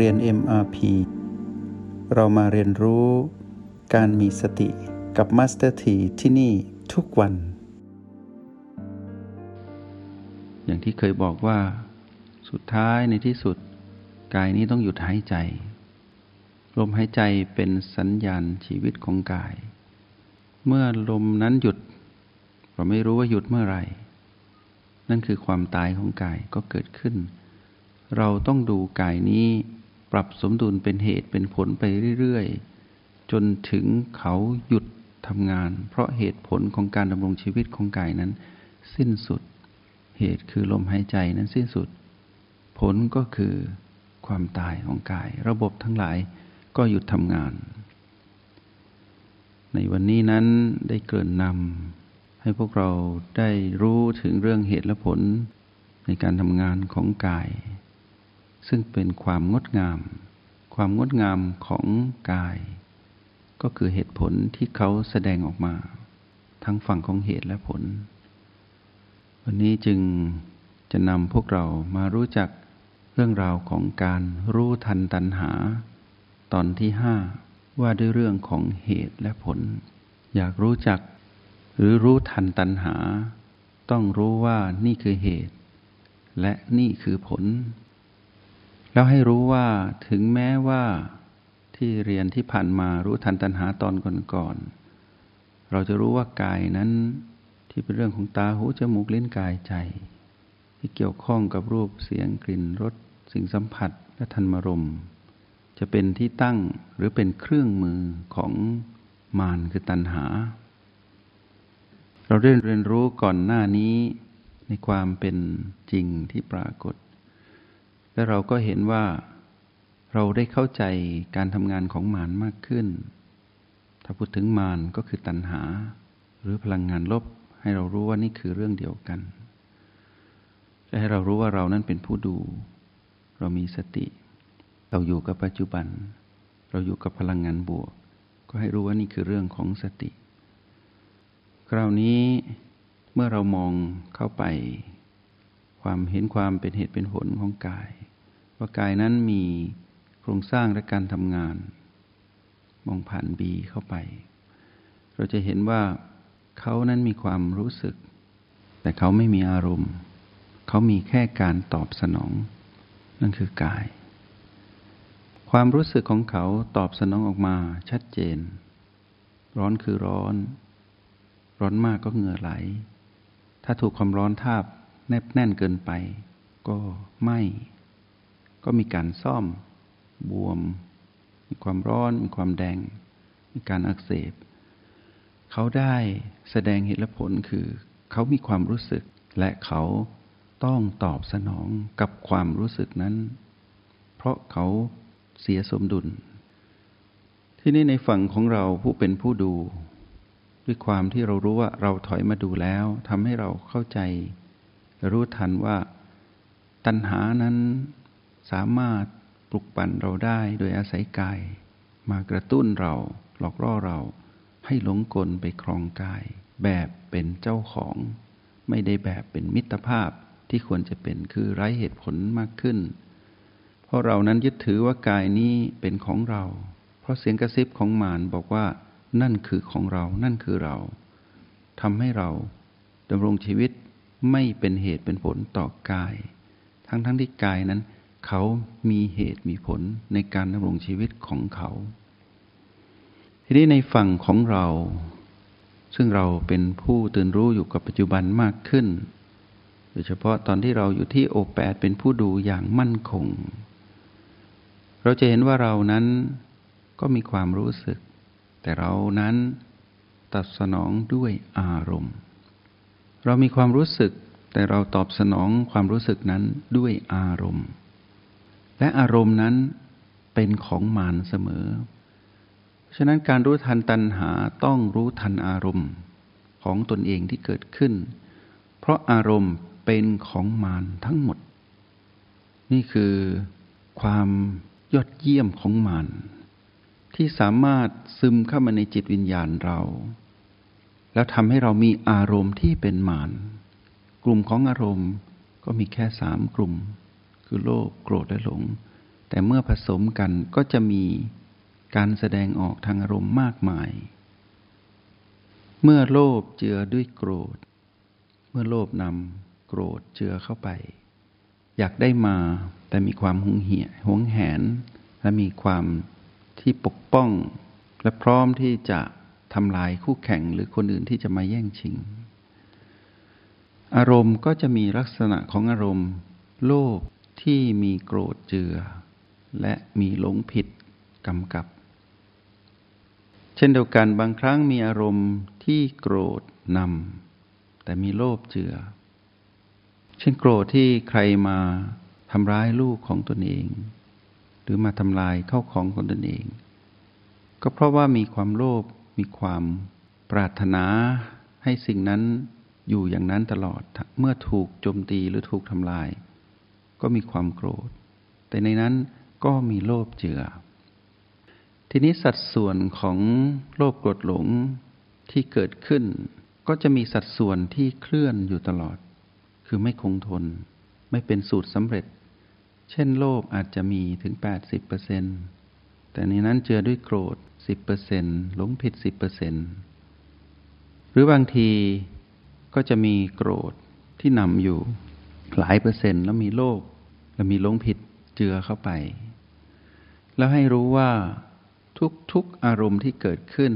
เรียน MRP เรามาเรียนรู้การมีสติกับ Master T ที่ที่นี่ทุกวัน อย่างที่เคยบอกว่า สุดท้ายในที่สุด กายนี้ต้องหยุดหายใจ ลมหายใจเป็นสัญญาณชีวิตของกาย เมื่อลมนั้นหยุด เราไม่รู้ว่าหยุดเมื่อไหร่ นั่นคือความตายของกายก็เกิดขึ้น เราต้องดูกายนี้ ปรับสมดุลเป็นเหตุเป็นผลไปเรื่อยๆ จนถึงเขาหยุดทำงาน เพราะเหตุผลของการดำรงชีวิตของกายนั้น สิ้นสุด เหตุคือลมหายใจนั้นสิ้นสุด ผลก็คือความตายของกาย ระบบทั้งหลายก็หยุดทำงาน ในวันนี้นั้นได้เกินนำให้พวกเราได้รู้ถึงเรื่องเหตุและผลในการทำงานของกาย ซึ่งเป็นความงดงาม ความงดงามของกาย ก็คือเหตุผลที่เขาแสดงออกมา ทั้งฝั่งของเหตุและผล วันนี้จึงจะนำพวกเรามารู้จักเรื่องราวของการรู้ทันตัณหา ตอนที่ห้าว่าด้วยเรื่องของเหตุและผล อยากรู้จัก หรือรู้ทันตัณหา ต้องรู้ว่านี่คือเหตุ และนี่คือผล แล้วให้รู้ว่าถึงแม้ว่าที่เรียนที่ผ่านมารู้ทันตัณหาตอนก่อนๆเราจะรู้ว่ากายนั้นที่เป็นเรื่องของตาหูจมูกลิ้นกายใจ ที่เกี่ยวข้องกับรูปเสียงกลิ่นรสสิ่งสัมผัสและธรรมรม จะเป็นที่ตั้งหรือเป็นเครื่องมือของมารคือตัณหา เราได้เรียนรู้ก่อนหน้านี้ในความเป็นจริงที่ปรากฏ และเราก็เห็นว่าเราได้เข้าใจการทำงานของมารมากขึ้น ถ้าพูดถึงมารก็คือตัณหา หรือพลังงานลบให้เรารู้ว่านี่คือเรื่องเดียวกัน และให้เรารู้ว่าเรานั้นเป็นผู้ดู เรามีสติ เราอยู่กับปัจจุบัน เราอยู่กับพลังงานบวก ก็ให้รู้ว่านี่คือเรื่องของสติ คราวนี้เมื่อเรามองเข้าไป ความเห็นความเป็นเหตุเป็นผลของกาย ว่ากายนั้นมีโครงสร้างและการทำงาน มองผ่านบีเข้าไป เราจะเห็นว่าเขานั้นมีความรู้สึก แต่เขาไม่มีอารมณ์ เขามีแค่การตอบสนอง นั่นคือกาย ความรู้สึกของเขาตอบสนองออกมาชัดเจน ร้อนคือร้อน ร้อนมากก็เหงื่อไหล ถ้าถูกความร้อนทาบ แนบแน่นเกินไป ก็ไหมก็มีการซ่อมบวม มีความร้อน มีความแดง มีการอักเสบ เขาได้แสดงเหตุและผลคือเขามีความรู้สึกและเขาต้องตอบสนองกับความรู้สึกนั้น เพราะเขาเสียสมดุล ที่นี่ในฝั่งของเราผู้เป็นผู้ดู ด้วยความที่เรารู้ว่าเราถอยมาดูแล้วทำให้เราเข้าใจ รู้ทันว่าตัณหานั้นสามารถปลุกปั่นเราได้โดยอาศัยกาย มากระตุ้นเราหลอกล่อเราให้หลงกลไปครองกาย แบบเป็นเจ้าของ ไม่ได้แบบเป็นมิตรภาพที่ควรจะเป็นคือไร้เหตุผลมากขึ้น เพราะเรานั้นยึดถือว่ากายนี้เป็นของเรา เพราะเสียงกระซิบของมารบอกว่านั่นคือของเรา นั่นคือเราทำให้เราดำรงชีวิต ไม่เป็นเหตุเป็นผลต่อกาย ทั้งทั้งที่กายนั้น เขามีเหตุมีผลในการดำรงชีวิตของเขา ทีนี้ในฝั่งของเรา ซึ่งเราเป็นผู้ตื่นรู้อยู่กับปัจจุบันมากขึ้น โดยเฉพาะตอนที่เราอยู่ที่โอแปดเป็นผู้ดูอย่างมั่นคง เราจะเห็นว่าเรานั้นก็มีความรู้สึก แต่เรานั้นตอบสนองด้วยอารมณ์ เรามีความรู้สึกแต่เราตอบสนองความรู้สึกนั้นด้วยอารมณ์ และอารมณ์นั้นเป็นของมารเสมอ ฉะนั้นการรู้ทันตัณหาต้องรู้ทันอารมณ์ของตนเองที่เกิดขึ้น เพราะอารมณ์เป็นของมารทั้งหมด นี่คือความยอดเยี่ยมของมารที่สามารถซึมเข้ามาในจิตวิญญาณเรา แล้วทำให้เรามีอารมณ์ที่เป็นมารกลุ่มของอารมณ์ก็มีแค่สามกลุ่ม คือโลภโกรธและหลงแต่แต่เมื่อผสมกันก็จะมีการแสดงออกทางอารมณ์มากมาย เมื่อโลภเจือด้วยโกรธ เมื่อโลภนำโกรธเจือเข้าไป อยากได้มาแต่มีความหงเหี่ยหวงแหน และมีความที่ปกป้อง และพร้อมที่จะ ทำลายคู่แข่งหรือคนอื่นที่จะมาแย่งชิง อารมณ์ก็จะมีลักษณะของอารมณ์ โลภที่มีโกรธเจือ และมีหลงผิดกำกับ เช่นเดียวกันบางครั้งมีอารมณ์ที่โกรธนำแต่มีโลภเจือ เช่นโกรธที่ใครมาทำร้ายลูกของตนเอง หรือมาทำลายเข้าของของตนเอง ก็เพราะว่ามีความโลภ มีความปรารถนาให้สิ่งนั้นอยู่อย่างนั้นตลอด เมื่อถูกโจมตีหรือถูกทำลาย ก็มีความโกรธ แต่ในนั้นก็มีโลภเจือ ทีนี้สัดส่วนของโลภโกรธหลงที่เกิดขึ้น ก็จะมีสัดส่วนที่เคลื่อนอยู่ตลอด คือไม่คงทน ไม่เป็นสูตรสำเร็จ เช่น โลภอาจจะมีถึง 80%แต่ในนั้นเจือด้วยโกรธ 10%หลงผิด 10%หรือบางทีก็จะมีโกรธที่นำอยู่หลายเปอร์เซ็นต์แล้วมีโลภแล้วมีหลงผิดเจือเข้าไป แล้วให้รู้ว่าทุกๆอารมณ์ที่เกิดขึ้น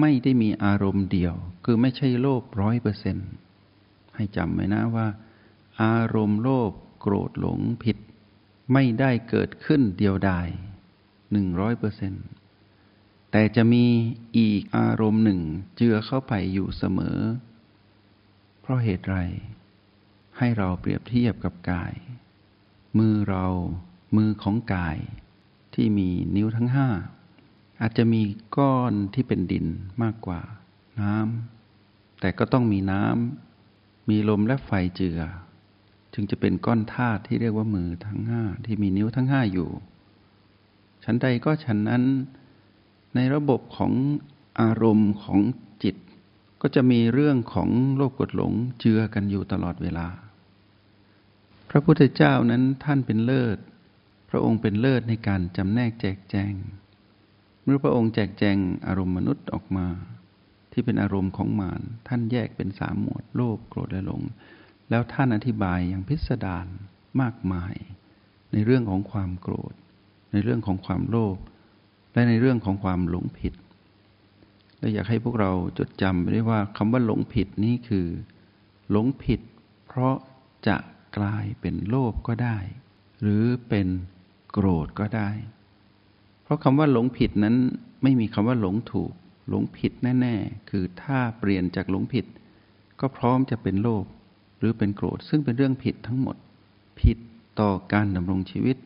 ไม่ได้มีอารมณ์เดียว คือไม่ใช่โลภร้อยเปอร์เซ็นต์ให้จำไว้นะว่า อารมณ์โลภโกรธหลงผิด ไม่ได้เกิดขึ้นเดียวดายหนึ่งร้อยเปอร์เซ็นต์ แต่จะมีอีกอารมณ์หนึ่ง เจือเข้าไปอยู่เสมอ เพราะเหตุไร ให้เราเปรียบเทียบกับกาย มือเรา มือของกาย ที่มีนิ้วทั้งห้า อาจจะมีก้อนที่เป็นดินมากกว่า น้ำแต่ก็ต้องมีน้ำมีลมและไฟเจือ จึงจะเป็นก้อนธาตุที่เรียกว่ามือทั้งห้าที่มีนิ้วทั้งห้าอยู่ฉันใดก็ฉันนั้น ในระบบของอารมณ์ของจิต ก็จะมีเรื่องของโลภกดหลงเจือกันอยู่ตลอดเวลา พระพุทธเจ้านั้นท่านเป็นเลิศ พระองค์เป็นเลิศในการจำแนกแจกแจง เมื่อพระองค์แจกแจงอารมณ์มนุษย์ออกมา ที่เป็นอารมณ์ของมารท่านแยกเป็นสามหมวดโลภโกรธและหลง แล้วท่านอธิบายอย่างพิสดารมากมาย ในเรื่องของความโกรธ ในเรื่องของความโลภ และในเรื่องของความหลงผิด และอยากให้พวกเราจดจำไว้ว่าคำว่าหลงผิดนี้คือ หลงผิด เพราะจะกลายเป็นโลภก็ได้ หรือเป็นโกรธก็ได้ เพราะคำว่าหลงผิดนั้นไม่มีคำว่าหลงถูก หลงผิดแน่ ๆ คือถ้าเปลี่ยนจากหลงผิด ก็พร้อมจะเป็นโลภหรือเป็นโกรธ ซึ่งเป็นเรื่องผิดทั้งหมด ผิดต่อการดำรงชีวิต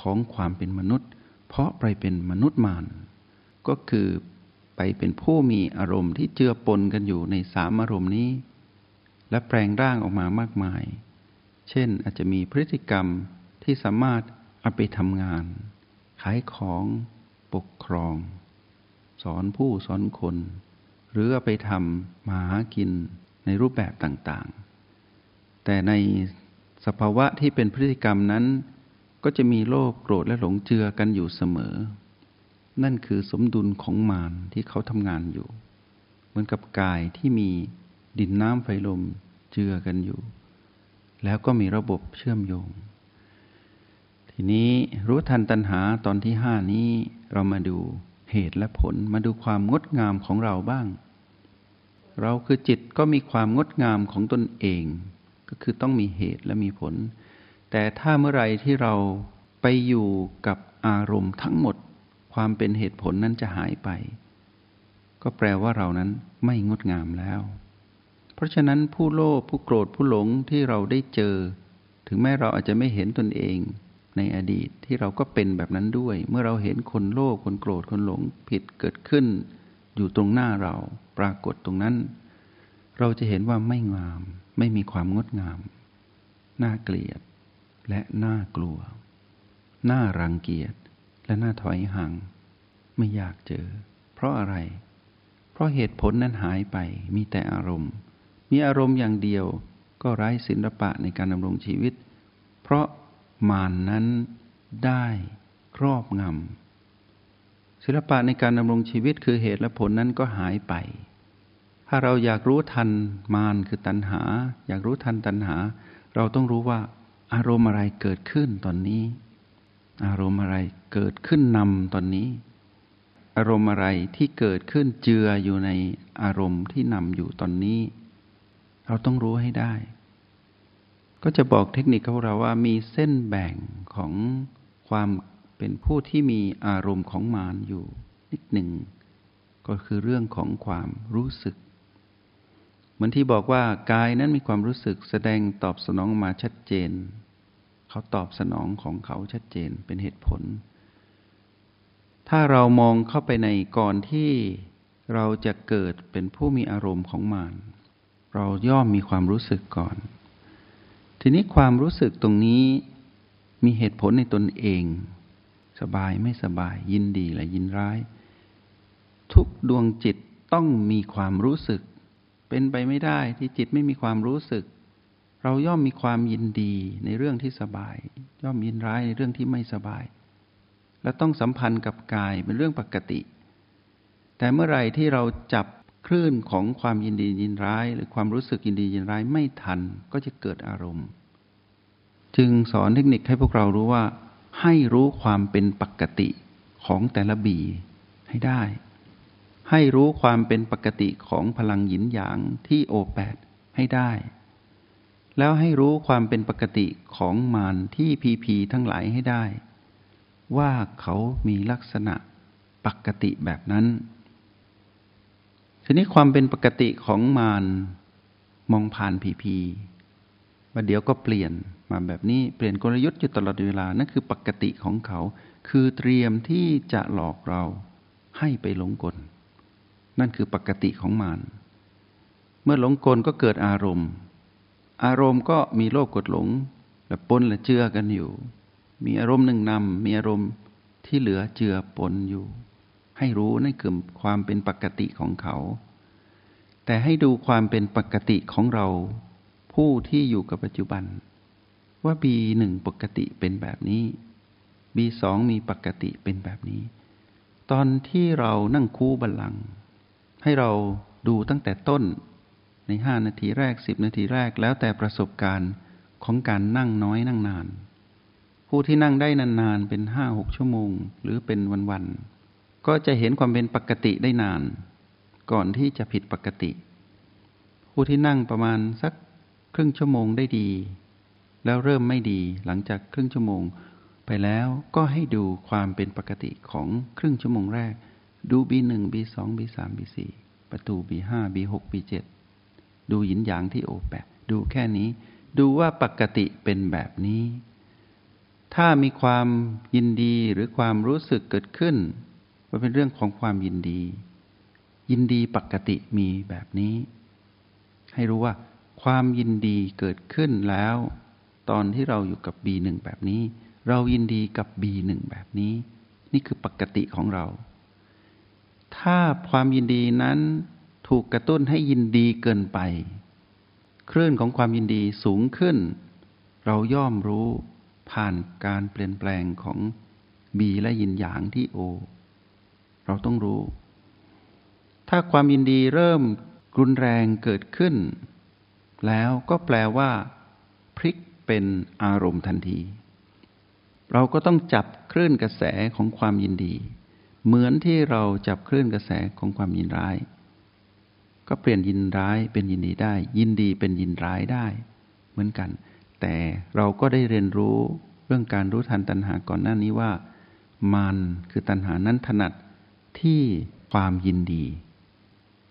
ของความเป็นมนุษย์ เพราะไปเป็นมนุษย์มารก็คือไปเป็นผู้มีอารมณ์ที่เจือปนกันอยู่ในสามอารมณ์นี้ และแปลงร่างออกมามากมาย เช่นอาจจะมีพฤติกรรมที่สามารถเอาไปทำงาน ขายของปกครอง สอนผู้สอนคน หรือเอาไปทำมาหากินในรูปแบบต่างๆ แต่ในสภาวะที่เป็นพฤติกรรมนั้น ก็จะมีโลภโกรธและหลงเจือกันอยู่เสมอ นั่นคือสมดุลของมารที่เขาทำงานอยู่ เหมือนกับกายที่มีดินน้ำไฟลมเจือกันอยู่ แล้วก็มีระบบเชื่อมโยง ทีนี้รู้ทันตัณหาตอนที่ห้านี้เรามาดูเหตุและผลมาดูความงดงามของเราบ้าง เราคือจิตก็มีความงดงามของตนเอง ก็คือต้องมีเหตุและมีผล แต่ถ้าเมื่อไรที่เราไปอยู่กับอารมณ์ทั้งหมด ความเป็นเหตุผลนั้นจะหายไป ก็แปลว่าเรานั้นไม่งดงามแล้ว เพราะฉะนั้นผู้โลภผู้โกรธผู้หลงที่เราได้เจอ ถึงแม้เราอาจจะไม่เห็นตนเองในอดีตที่เราก็เป็นแบบนั้นด้วย เมื่อเราเห็นคนโลภคนโกรธคนหลงผิดเกิดขึ้น อยู่ตรงหน้าเราปรากฏตรงนั้น เราจะเห็นว่าไม่งาม ไม่มีความงดงาม น่าเกลียด และน่ากลัว น่ารังเกียจและน่าถอยห่าง ไม่อยากเจอ เพราะอะไร เพราะเหตุผลนั้นหายไปมีแต่อารมณ์ มีอารมณ์อย่างเดียว ก็ไร้ศิลปะในการดำรงชีวิต เพราะมานนั้นได้ครอบงำศิลปะในการดำรงชีวิตคือเหตุและผลนั้นก็หายไป ถ้าเราอยากรู้ทันมารคือตัณหา อยากรู้ทันตัณหา เราต้องรู้ว่า อารมณ์อะไรเกิดขึ้นตอนนี้ อารมณ์อะไรเกิดขึ้นนำตอนนี้ อารมณ์อะไรที่เกิดขึ้นเจืออยู่ในอารมณ์ที่นำอยู่ตอนนี้ เราต้องรู้ให้ได้ ก็จะบอกเทคนิคของเราว่ามีเส้นแบ่งของความเป็นผู้ที่มีอารมณ์ของมารอยู่นิดหนึ่ง ก็คือเรื่องของความรู้สึก เหมือนที่บอกว่ากายนั้นมีความรู้สึกแสดงตอบสนองมาชัดเจน เขาตอบสนองของเขาชัดเจนเป็นเหตุผล ถ้าเรามองเข้าไปในก่อนที่เราจะเกิดเป็นผู้มีอารมณ์ของมารเราย่อมมีความรู้สึกก่อน ทีนี้ความรู้สึกตรงนี้มีเหตุผลในตนเอง สบายไม่สบาย ยินดีและยินร้าย ทุกดวงจิตต้องมีความรู้สึก เป็นไปไม่ได้ที่จิตไม่มีความรู้สึก เราย่อมมีความยินดีในเรื่องที่สบาย ย่อมยินร้ายในเรื่องที่ไม่สบาย และต้องสัมพันธ์กับกายเป็นเรื่องปกติ แต่เมื่อไรที่เราจับคลื่นของความยินดียินร้าย หรือความรู้สึกยินดียินร้ายไม่ทันก็จะเกิดอารมณ์ จึงสอนเทคนิคให้พวกเรารู้ว่า ให้รู้ความเป็นปกติของแต่ละบีให้ได้ ให้รู้ความเป็นปกติของพลังหยินหยางที่โอแปดให้ได้ แล้วให้รู้ความเป็นปกติของมารที่พีพีทั้งหลายให้ได้ ว่าเขามีลักษณะปกติแบบนั้น ทีนี้ความเป็นปกติของมารมองผ่านผีผีว่าเดี๋ยวก็เปลี่ยนมาแบบนี้เปลี่ยนกลยุทธ์อยู่ตลอดเวลา นั่นคือปกติของเขา คือเตรียมที่จะหลอกเราให้ไปหลงกล นั่นคือปกติของมารเมื่อหลงกลก็เกิดอารมณ์ อารมณ์ก็มีโลกกดหลงและปนและเจือกันอยู่ มีอารมณ์หนึ่งนำมีอารมณ์ที่เหลือเจือปนอยู่ ให้รู้นั่นคือความเป็นปกติของเขา แต่ให้ดูความเป็นปกติของเรา ผู้ที่อยู่กับปัจจุบัน ว่า B1 ปกติเป็นแบบนี้ B2 มีปกติเป็นแบบนี้ ตอนที่เรานั่งคู่บัลลังก์ ให้เราดูตั้งแต่ต้นในห้านาทีแรกสิบนาทีแรกแล้วแต่ประสบการณ์ของการนั่งน้อยนั่งนาน ผู้ที่นั่งได้นานๆเป็นห้าหกชั่วโมง หรือเป็นวันๆก็จะเห็นความเป็นปกติได้นาน ก่อนที่จะผิดปกติ ผู้ที่นั่งประมาณสักครึ่งชั่วโมงได้ดี แล้วเริ่มไม่ดีหลังจากครึ่งชั่วโมง ไปแล้วก็ให้ดูความเป็นปกติของครึ่งชั่วโมงแรก ดู B1 B2 B3 B4 ประตู B5 B6 B7 ดูหยินหยางที่โอแปดดูแค่นี้ ดูว่าปกติเป็นแบบนี้ ถ้ามีความยินดีหรือความรู้สึกเกิดขึ้นมันเป็นเรื่องของความยินดี ยินดีปกติมีแบบนี้ ให้รู้ว่า ความยินดีเกิดขึ้นแล้ว ตอนที่เราอยู่กับ B1 แบบนี้ เรายินดีกับ B1 แบบนี้ นี่คือปกติของเรา ถ้าความยินดีนั้นถูกกระตุ้นให้ยินดีเกินไป คลื่นของความยินดีสูงขึ้น เราย่อมรู้ผ่านการเปลี่ยนแปลงของบีและยินหยางที่โอ เราต้องรู้ ถ้าความยินดีเริ่มรุนแรงเกิดขึ้น แล้วก็แปลว่า พลิกเป็นอารมณ์ทันที เราก็ต้องจับคลื่นกระแสของความยินดี เหมือนที่เราจับคลื่นกระแสของความยินร้าย ก็เปลี่ยนยินร้ายเป็นยินดีได้ ยินดีเป็นยินร้ายได้ เหมือนกัน แต่เราก็ได้เรียนรู้เรื่องการรู้ทันตัณหาก่อนหน้านี้ว่า มันคือตัณหานั้นถนัดที่ความยินดี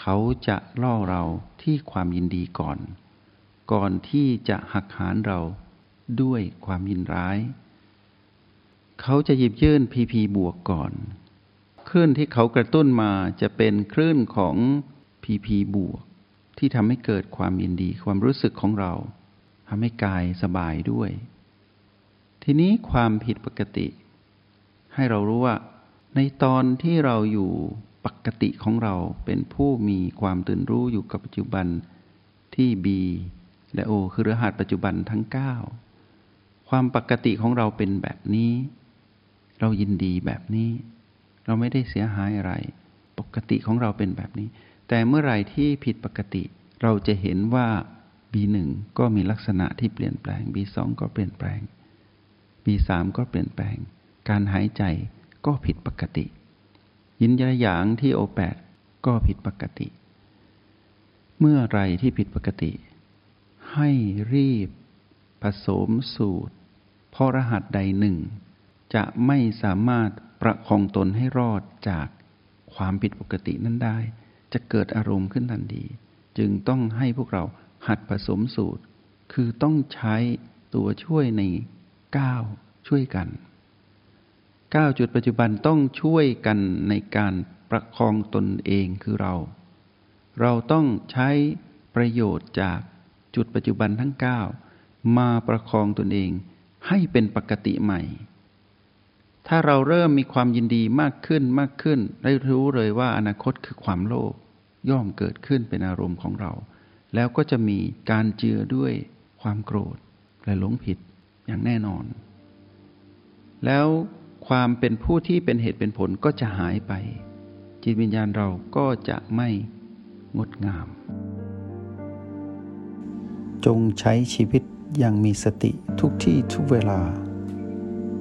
เขาจะล่อเราที่ความยินดีก่อน ก่อนที่จะหักหานเราด้วยความยินร้าย เขาจะหยิบยื่นพีพีบวกก่อน คลื่นที่เขากระตุ้นมาจะเป็นคลื่นของพีพีบวก ที่ทำให้เกิดความยินดีความรู้สึกของเราทำให้กายสบายด้วย ทีนี้ความผิดปกติ ให้เรารู้ว่า ในตอนที่เราอยู่ปกติของเราเป็นผู้มีความตื่นรู้อยู่กับปัจจุบันที่ B และ O คือรหัสปัจจุบันทั้ง 9 ความปกติของเราเป็นแบบนี้ เรายินดีแบบนี้ เราไม่ได้เสียหายอะไร ปกติของเราเป็นแบบนี้ แต่เมื่อไหร่ที่ผิดปกติ เราจะเห็นว่า B1 ก็มีลักษณะที่เปลี่ยนแปลง B2 ก็เปลี่ยนแปลง B3 ก็เปลี่ยนแปลง การหายใจก็ผิดปกติ ยินยาหยางที่โอแปดก็ผิดปกติ เมื่อไรที่ผิดปกติ ให้รีบ ผสมสูตร เพราะรหัสใดหนึ่ง จะไม่สามารถ ประคองตนให้รอดจากความผิดปกตินั้นได้ จะเกิดอารมณ์ขึ้นทันทีจึงต้องให้พวกเราหัดผสมสูตร คือต้องใช้ตัวช่วยในก้าช่วยกันก้าจุดปัจจุบันต้องช่วยกันในการประคองตนเองคือเรา เราต้องใช้ประโยชน์จากจุดปัจจุบันทั้ง 9 มาประคองตนเองให้เป็นปกติใหม่ ถ้าเราเริ่มมีความยินดีมากขึ้นมากขึ้น ได้รู้เลยว่าอนาคตคือความโลภย่อมเกิดขึ้นเป็นอารมณ์ของเรา แล้วก็จะมีการเจือด้วยความโกรธและหลงผิดอย่างแน่นอน แล้วความเป็นผู้ที่เป็นเหตุเป็นผลก็จะหายไป จิตวิญญาณเราก็จะไม่งดงาม จงใช้ชีวิตอย่างมีสติทุกที่ทุกเวลา